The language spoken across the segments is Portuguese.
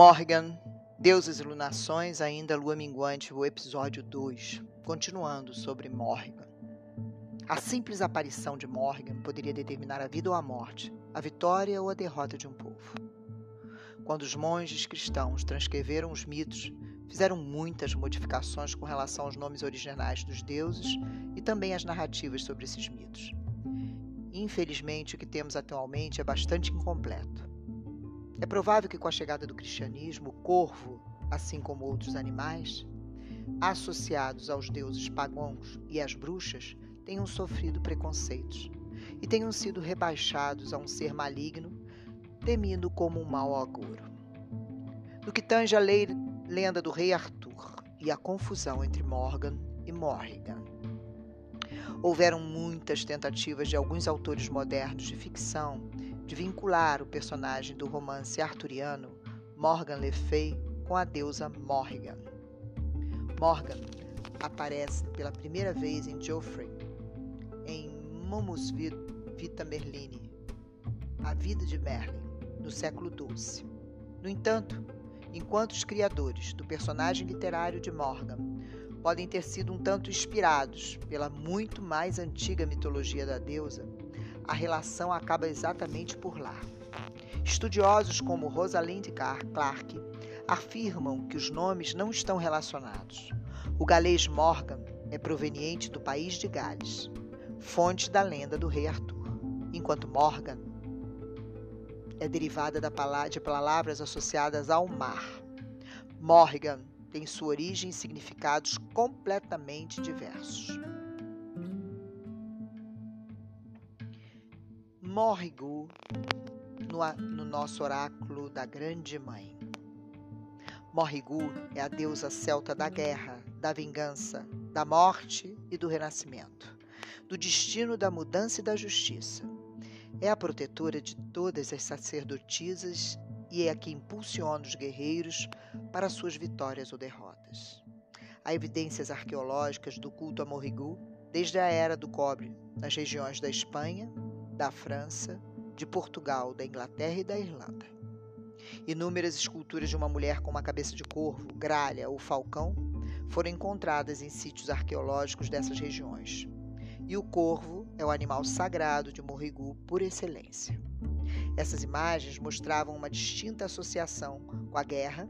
Morgan, Deuses e Lunações, ainda Lua Minguante, o episódio 2, continuando sobre Morgan. A simples aparição de Morgan poderia determinar a vida ou a morte, a vitória ou a derrota de um povo. Quando os monges cristãos transcreveram os mitos, fizeram muitas modificações com relação aos nomes originais dos deuses e também as narrativas sobre esses mitos. Infelizmente, o que temos atualmente é bastante incompleto. É provável que com a chegada do cristianismo, o corvo, assim como outros animais, associados aos deuses pagãos e às bruxas, tenham sofrido preconceitos e tenham sido rebaixados a um ser maligno, temido como um mau agouro. No que tange a lei, lenda do rei Arthur e a confusão entre Morgan e Morrigan. Houveram muitas tentativas de alguns autores modernos de ficção de vincular o personagem do romance arturiano Morgan Le Fay com a deusa Morrigan. Morgan aparece pela primeira vez em Geoffrey, em Momus Vita Merlini, A Vida de Merlin, no século XII. No entanto, enquanto os criadores do personagem literário de Morgan podem ter sido um tanto inspirados pela muito mais antiga mitologia da deusa, a relação acaba exatamente por lá. Estudiosos como Rosalind Clark afirmam que os nomes não estão relacionados. O galês Morgan é proveniente do país de Gales, fonte da lenda do rei Arthur, enquanto Morgan é derivada de palavras associadas ao mar. Morgan tem sua origem e significados completamente diversos. Morrigu no, no nosso oráculo da Grande Mãe. Morrigu é a deusa celta da guerra, da vingança, da morte e do renascimento, do destino da mudança e da justiça. É a protetora de todas as sacerdotisas e é a que impulsiona os guerreiros para suas vitórias ou derrotas. Há evidências arqueológicas do culto a Morrigu desde a Era do Cobre, nas regiões da Espanha, da França, de Portugal, da Inglaterra e da Irlanda. Inúmeras esculturas de uma mulher com uma cabeça de corvo, gralha ou falcão foram encontradas em sítios arqueológicos dessas regiões. E o corvo é o animal sagrado de Morrigu por excelência. Essas imagens mostravam uma distinta associação com a guerra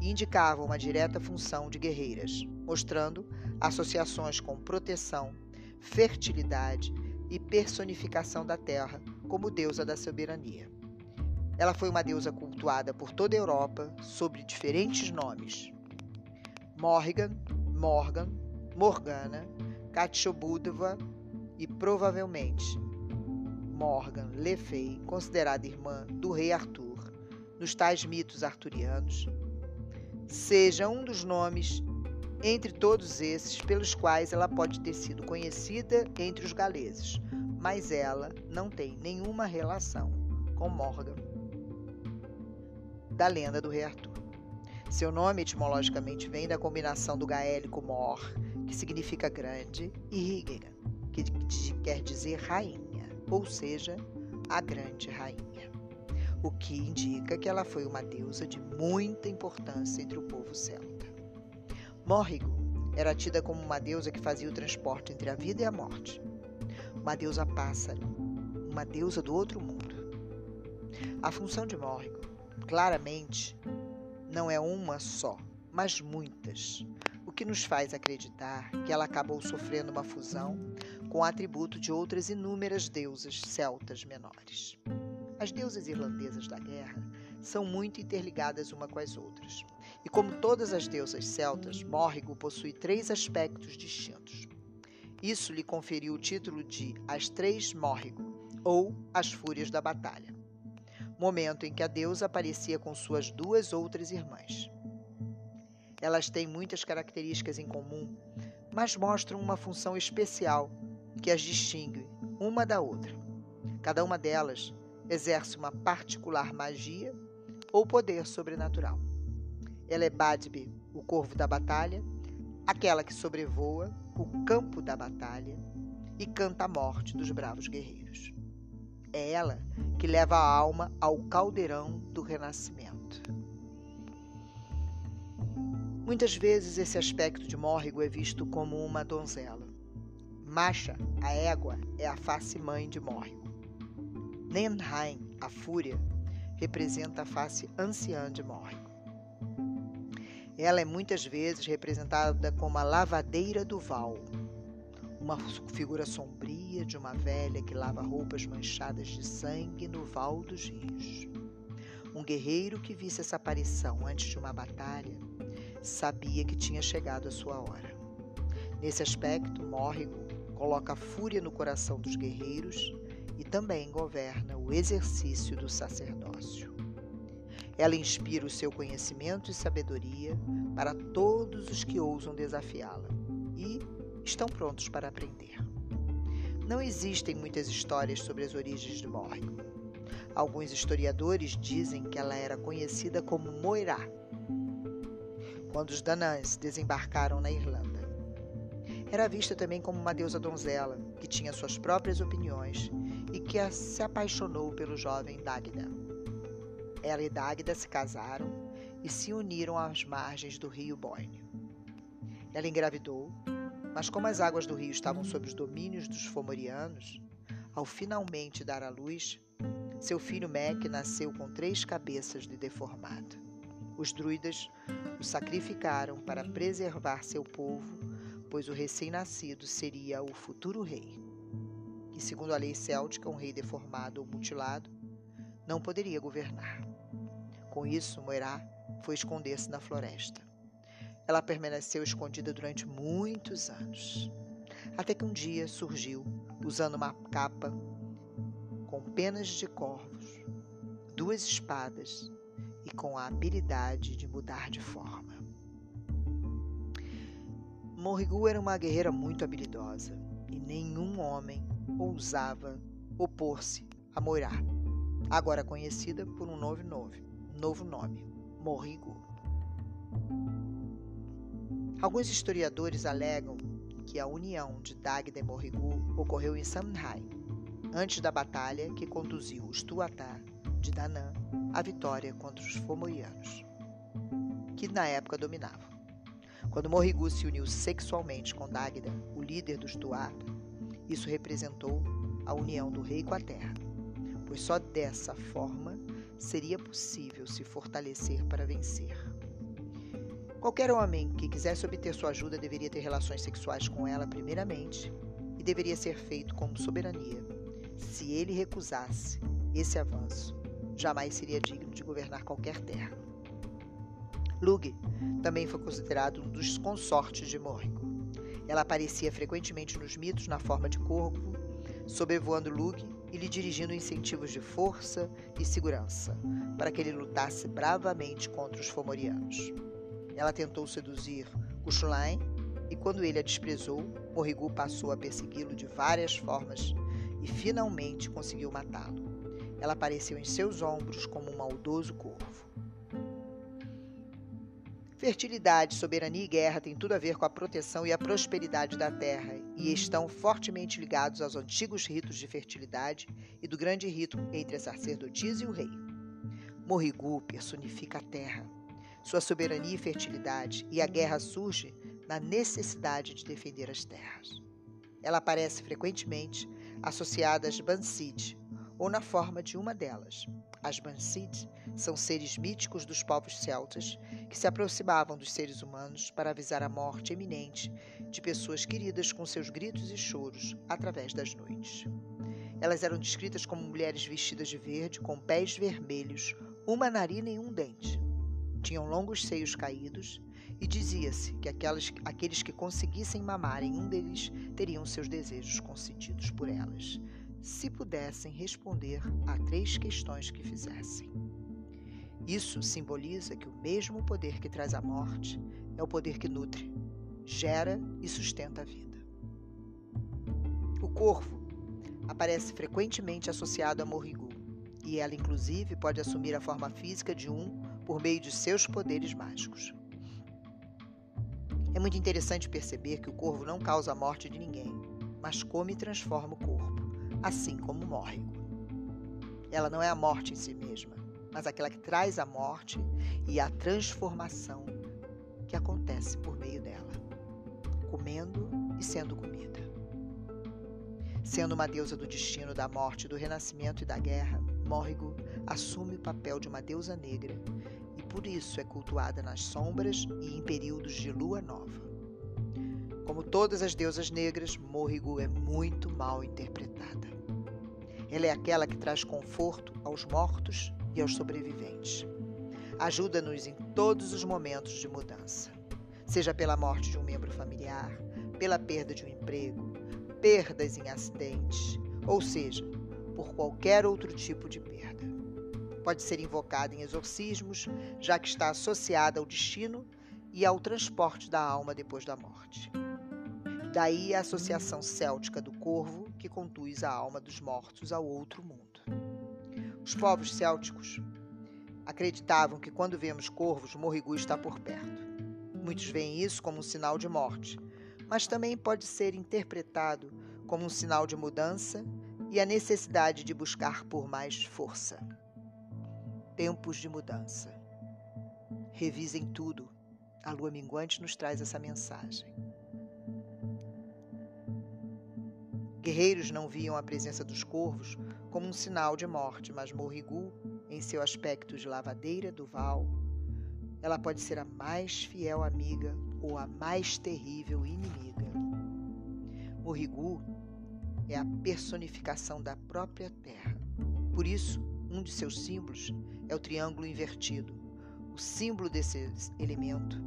e indicavam uma direta função de guerreiras, mostrando associações com proteção, fertilidade e personificação da terra como deusa da soberania. Ela foi uma deusa cultuada por toda a Europa sob diferentes nomes: Morrigan, Morgan, Morgana, Katshobudva e provavelmente Morgan Le Fay, considerada irmã do rei Arthur, nos tais mitos arturianos, seja um dos nomes entre todos esses pelos quais ela pode ter sido conhecida entre os galeses, mas ela não tem nenhuma relação com Morgan da lenda do rei Arthur. Seu nome etimologicamente vem da combinação do gaélico Mor, que significa grande, e Rígera, que quer dizer rainha, ou seja, a grande rainha. O que indica que ela foi uma deusa de muita importância entre o povo celta. Morrigo era tida como uma deusa que fazia o transporte entre a vida e a morte. Uma deusa pássaro, uma deusa do outro mundo. A função de Morrigo, claramente, não é uma só, mas muitas, o que nos faz acreditar que ela acabou sofrendo uma fusão com o atributo de outras inúmeras deusas celtas menores. As deusas irlandesas da guerra são muito interligadas uma com as outras. E como todas as deusas celtas, Morrigo possui três aspectos distintos. Isso lhe conferiu o título de As Três Morrigo, ou As Fúrias da Batalha, momento em que a deusa aparecia com suas duas outras irmãs. Elas têm muitas características em comum, mas mostram uma função especial que as distingue uma da outra. Cada uma delas exerce uma particular magia ou poder sobrenatural. Ela é Badbe, o corvo da batalha, aquela que sobrevoa o campo da batalha e canta a morte dos bravos guerreiros. É ela que leva a alma ao caldeirão do renascimento. Muitas vezes esse aspecto de Mórrigo é visto como uma donzela. Masha, a égua, é a face mãe de Mórrigo. Nenheim, a fúria, representa a face anciã de Mórrigo. Ela é muitas vezes representada como a lavadeira do Val, uma figura sombria de uma velha que lava roupas manchadas de sangue no val dos rios. Um guerreiro que visse essa aparição antes de uma batalha sabia que tinha chegado a sua hora. Nesse aspecto, Mórrigo coloca fúria no coração dos guerreiros e também governa o exercício do sacerdócio. Ela inspira o seu conhecimento e sabedoria para todos os que ousam desafiá-la e estão prontos para aprender. Não existem muitas histórias sobre as origens de Mórrigo. Alguns historiadores dizem que ela era conhecida como Moirá, quando os Danãs desembarcaram na Irlanda. Era vista também como uma deusa donzela, que tinha suas próprias opiniões e que se apaixonou pelo jovem Dagda. Ela e Dagda se casaram e se uniram às margens do rio Boyne. Ela engravidou, mas como as águas do rio estavam sob os domínios dos Fomorianos, ao finalmente dar à luz, seu filho Mec nasceu com três cabeças de deformado. Os druidas o sacrificaram para preservar seu povo, pois o recém-nascido seria o futuro rei. E segundo a lei céltica, um rei deformado ou mutilado não poderia governar. Com isso, Moirá foi esconder-se na floresta. Ela permaneceu escondida durante muitos anos, até que um dia surgiu, usando uma capa com penas de corvos, duas espadas e com a habilidade de mudar de forma. Morrigu era uma guerreira muito habilidosa e nenhum homem ousava opor-se a Moirá, agora conhecida por um novo nome, novo nome Morrigu. Alguns historiadores alegam que a união de Dagda e Morrigu ocorreu em Samhain, antes da batalha que conduziu os Tuatá de Danã à vitória contra os Fomorianos, que na época dominavam. Quando Morrigu se uniu sexualmente com Dagda, o líder dos Tuatá, isso representou a união do rei com a terra, pois só dessa forma seria possível se fortalecer para vencer. Qualquer homem que quisesse obter sua ajuda deveria ter relações sexuais com ela primeiramente e deveria ser feito com soberania. Se ele recusasse esse avanço, jamais seria digno de governar qualquer terra. Lug também foi considerado um dos consortes de Morrigo. Ela aparecia frequentemente nos mitos na forma de corvo, sobrevoando Lug e lhe dirigindo incentivos de força e segurança, para que ele lutasse bravamente contra os Fomorianos. Ela tentou seduzir Cuchulain e, quando ele a desprezou, Morrigu passou a persegui-lo de várias formas e finalmente conseguiu matá-lo. Ela apareceu em seus ombros como um maldoso corvo. Fertilidade, soberania e guerra têm tudo a ver com a proteção e a prosperidade da terra e estão fortemente ligados aos antigos ritos de fertilidade e do grande rito entre a sacerdotisa e o rei. Morrigu personifica a terra, sua soberania e fertilidade, e a guerra surge na necessidade de defender as terras. Ela aparece frequentemente associada às Bansid, ou na forma de uma delas. As Bansid são seres míticos dos povos celtas que se aproximavam dos seres humanos para avisar a morte iminente de pessoas queridas com seus gritos e choros através das noites. Elas eram descritas como mulheres vestidas de verde, com pés vermelhos, uma narina e um dente. Tinham longos seios caídos e dizia-se que aquelas, aqueles que conseguissem mamar em um deles teriam seus desejos concedidos por elas se pudessem responder a três questões que fizessem. Isso simboliza que o mesmo poder que traz a morte é o poder que nutre, gera e sustenta a vida. O corvo aparece frequentemente associado a Morrigu, e ela, inclusive, pode assumir a forma física de um por meio de seus poderes mágicos. É muito interessante perceber que o corvo não causa a morte de ninguém, mas come e transforma o corpo assim como morre. Ela não é a morte em si mesma, mas aquela que traz a morte e a transformação que acontece por meio dela, comendo e sendo comida. Sendo uma deusa do destino, da morte, do renascimento e da guerra, Morrigo assume o papel de uma deusa negra e por isso é cultuada nas sombras e em períodos de lua nova. Como todas as deusas negras, Morrigo é muito mal interpretada. Ela é aquela que traz conforto aos mortos e aos sobreviventes. Ajuda-nos em todos os momentos de mudança, seja pela morte de um membro familiar, pela perda de um emprego, perdas em acidentes, ou seja, por qualquer outro tipo de perda. Pode ser invocada em exorcismos, já que está associada ao destino e ao transporte da alma depois da morte. Daí a associação céltica do corvo, que conduz a alma dos mortos ao outro mundo. Os povos célticos acreditavam que quando vemos corvos, Morrigu está por perto. Muitos veem isso como um sinal de morte, mas também pode ser interpretado como um sinal de mudança e a necessidade de buscar por mais força. Tempos de mudança. Revisem tudo. A lua minguante nos traz essa mensagem. Guerreiros não viam a presença dos corvos como um sinal de morte, mas Morrigu, em seu aspecto de lavadeira do Val, ela pode ser a mais fiel amiga ou a mais terrível inimiga. Morrigu é a personificação da própria terra. Por isso, um de seus símbolos é o triângulo invertido. O símbolo desse elemento,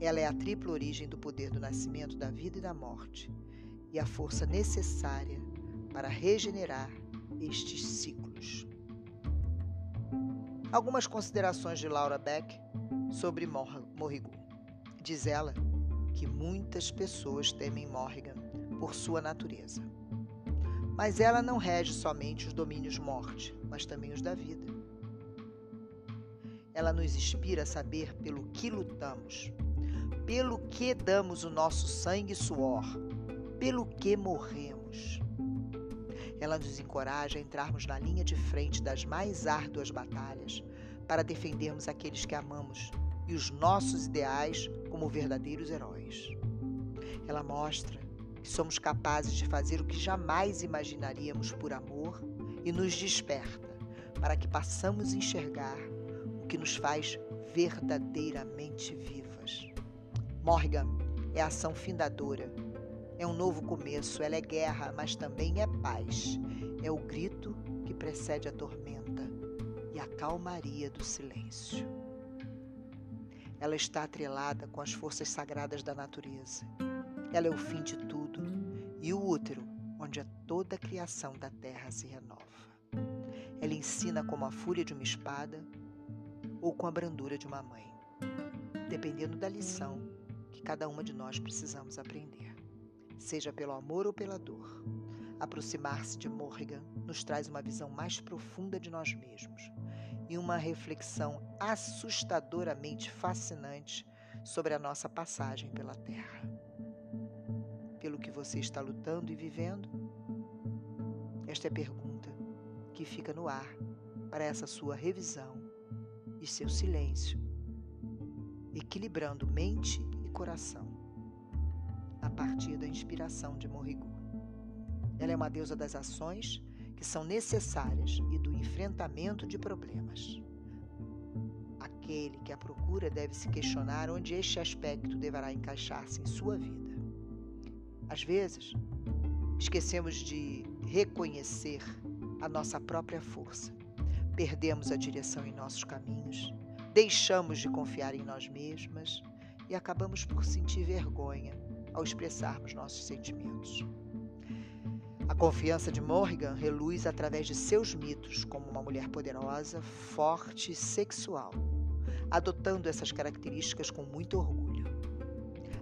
ela é a tripla origem do poder do nascimento, da vida e da morte e a força necessária para regenerar estes ciclos. Algumas considerações de Laura Beck sobre Morrigu. Diz ela que muitas pessoas temem Morrigan por sua natureza. Mas ela não rege somente os domínios morte, mas também os da vida. Ela nos inspira a saber pelo que lutamos, pelo que damos o nosso sangue e suor, pelo que morremos. Ela nos encoraja a entrarmos na linha de frente das mais árduas batalhas para defendermos aqueles que amamos e os nossos ideais como verdadeiros heróis. Ela mostra que somos capazes de fazer o que jamais imaginaríamos por amor e nos desperta para que possamos enxergar o que nos faz verdadeiramente vivas. Morgan é a ação findadora é um novo começo, ela é guerra, mas também é paz. É o grito que precede a tormenta e a calmaria do silêncio. Ela está atrelada com as forças sagradas da natureza. Ela é o fim de tudo e o útero onde toda a criação da terra se renova. Ela ensina como a fúria de uma espada ou com a brandura de uma mãe, dependendo da lição que cada uma de nós precisamos aprender seja pelo amor ou pela dor. Aproximar-se de Morrigan nos traz uma visão mais profunda de nós mesmos e uma reflexão assustadoramente fascinante sobre a nossa passagem pela Terra. Pelo que você está lutando e vivendo? Esta é a pergunta que fica no ar para essa sua revisão e seu silêncio, equilibrando mente e coração a partir da inspiração de Morrigu. Ela é uma deusa das ações que são necessárias e do enfrentamento de problemas. Aquele que a procura deve se questionar onde este aspecto deverá encaixar-se em sua vida. Às vezes, esquecemos de reconhecer a nossa própria força. Perdemos a direção em nossos caminhos, deixamos de confiar em nós mesmas e acabamos por sentir vergonha ao expressarmos nossos sentimentos. A confiança de Morrigan reluz através de seus mitos como uma mulher poderosa, forte e sexual, adotando essas características com muito orgulho.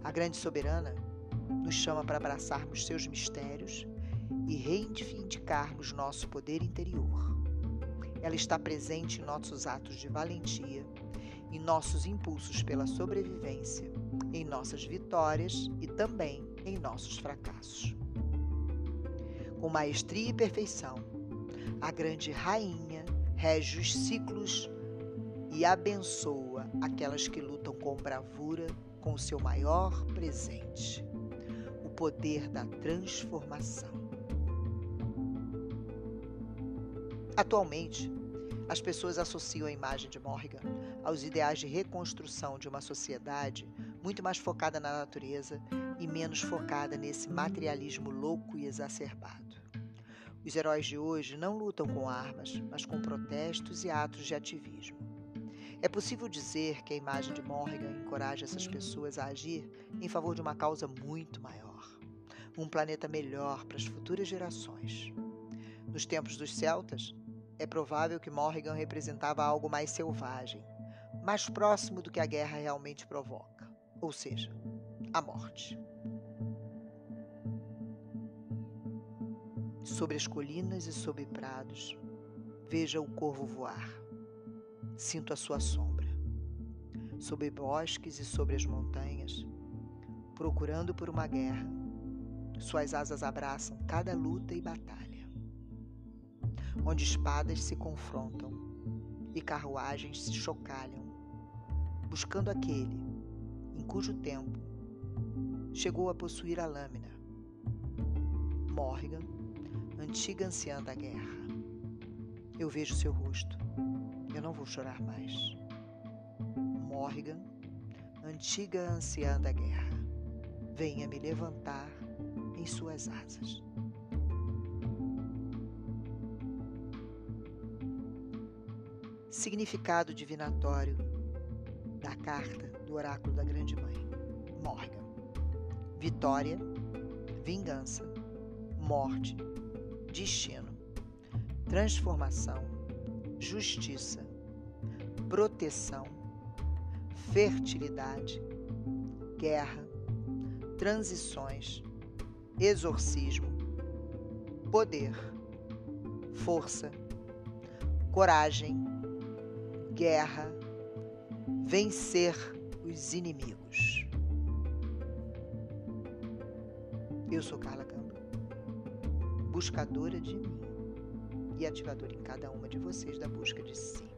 A grande soberana nos chama para abraçarmos seus mistérios e reivindicarmos nosso poder interior. Ela está presente em nossos atos de valentia, em nossos impulsos pela sobrevivência em nossas vitórias e também em nossos fracassos. Com maestria e perfeição, a grande rainha rege os ciclos e abençoa aquelas que lutam com bravura com o seu maior presente, o poder da transformação. Atualmente, as pessoas associam a imagem de Morrigan aos ideais de reconstrução de uma sociedade muito mais focada na natureza e menos focada nesse materialismo louco e exacerbado. Os heróis de hoje não lutam com armas, mas com protestos e atos de ativismo. É possível dizer que a imagem de Morrigan encoraja essas pessoas a agir em favor de uma causa muito maior, um planeta melhor para as futuras gerações. Nos tempos dos celtas, é provável que Morrigan representava algo mais selvagem, mais próximo do que a guerra realmente provoca, ou seja, a morte. Sobre as colinas e sobre prados, veja o corvo voar. Sinto a sua sombra. Sobre bosques e sobre as montanhas, procurando por uma guerra, suas asas abraçam cada luta e batalha onde espadas se confrontam e carruagens se chocalham, buscando aquele em cujo tempo chegou a possuir a lâmina. Morrigan, antiga anciã da guerra. Eu vejo seu rosto. Eu não vou chorar mais. Morrigan, antiga anciã da guerra, venha me levantar em suas asas. Significado divinatório da carta do oráculo da Grande Mãe, Morgan. Vitória, vingança, morte, destino, transformação, justiça, proteção, fertilidade, guerra, transições, exorcismo, poder, força, coragem, guerra, vencer os inimigos. Eu sou Carla Campo, buscadora de mim e ativadora em cada uma de vocês da busca de si.